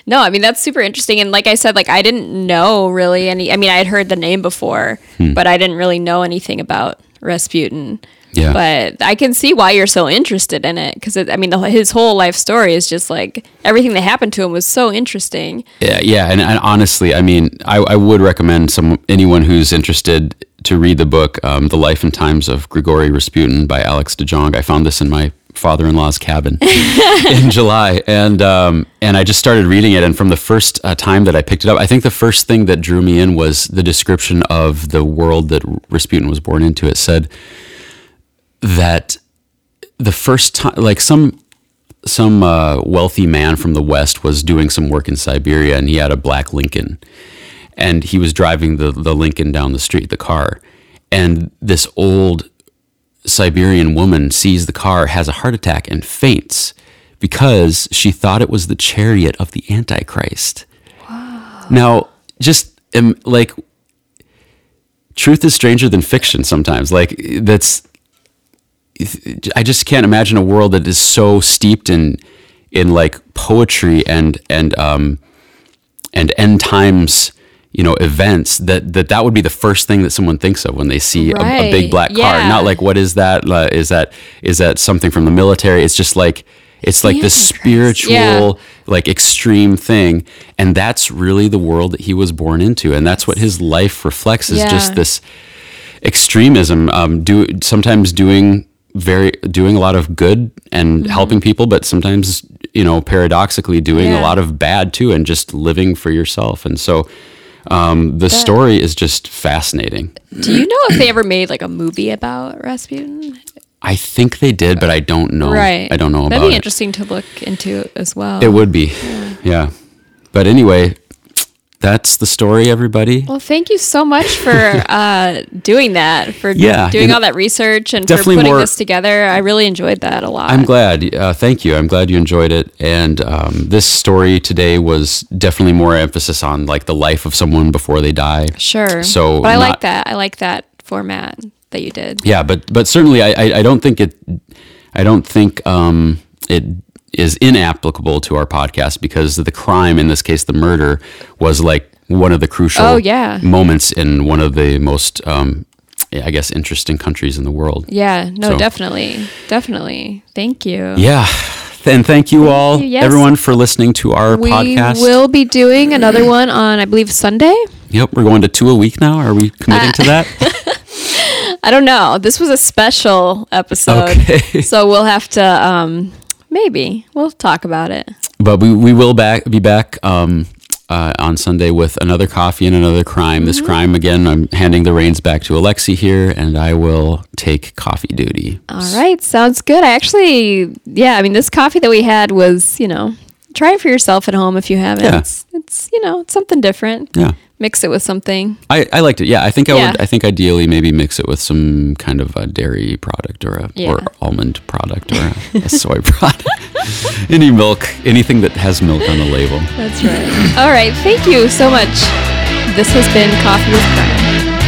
No, I mean that's super interesting, and like I said, like I didn't know really any. I mean, I had heard the name before, Hmm. but I didn't really know anything about Rasputin. Yeah. But I can see why you're so interested in it because I mean, the, his whole life story is just like everything that happened to him was so interesting. Yeah, yeah, and, and honestly, I mean, I, I would recommend some anyone who's interested to read the book, um, "The Life and Times of Grigory Rasputin" by Alex de Jonge. I found this in my father-in-law's cabin in July, and um, and I just started reading it. And from the first uh, time that I picked it up, I think the first thing that drew me in was the description of the world that Rasputin was born into. It said that the first time, like some some uh, wealthy man from the west was doing some work in Siberia, and he had a black Lincoln, and he was driving the the Lincoln down the street, the car, and this old Siberian woman sees the car, has a heart attack, and faints because she thought it was the chariot of the Antichrist. Now, just um, like truth is stranger than fiction sometimes. Like that's I just can't imagine a world that is so steeped in in like poetry and and um and end times you know events that that that would be the first thing that someone thinks of when they see a, a big Right, black car. Yeah. not like what is that? Uh, is that is that something from the military? It's just like it's like this spiritual Yeah. like extreme thing. And that's really the world that he was born into. And that's what his life reflects is just this extremism um do sometimes doing very doing a lot of good and helping people but sometimes you know paradoxically doing a Mm-hmm. Lot of bad too and just living for yourself. And so um the story is just fascinating. Do you know if they ever made like a movie about Rasputin? i think they did but i don't know. Right. i don't know That'd about be it. interesting to look into as well. it would be. Yeah. But anyway that's the story, everybody. Well, thank you so much for uh, doing that, for Yeah, doing all that research and for putting more- this together. I really enjoyed that a lot. I'm glad. Uh, thank you. I'm glad you enjoyed it. And um, this story today was definitely more emphasis on like the life of someone before they die. Sure. So but I like that. I like that format that you did. Yeah, but but certainly I, I, I don't think it I don't think um, it is inapplicable to our podcast because the crime in this case the murder was like one of the crucial Oh, yeah. moments in one of the most um, I guess interesting countries in the world. Yeah. No, So- definitely, definitely. Thank you. Yeah. And thank you all, you. Yes. everyone, for listening to our We podcast. We will be doing another one on, I believe, Sunday. Yep, we're going to two a week now. Are we committing Uh, to that? I don't know. This was a special episode, Okay. so we'll have to um, maybe we'll talk about it. But we, we will back be back um, uh, on Sunday with another coffee and another crime. This crime again, I'm handing the reins back to Alexi here, and I will take coffee duty. All right, sounds good. I actually, yeah, I mean, this coffee that we had was, you know, try it for yourself at home if you haven't. Yeah. It's, it's, you know, it's something different. Yeah, Mix it with something. I, I liked it. Yeah, I think I Yeah. would. I think ideally maybe mix it with some kind of a dairy product or a Yeah. or almond product or a, a soy product. Any milk, anything that has milk on the label. That's right. All right, thank you so much. This has been Coffee with Crime.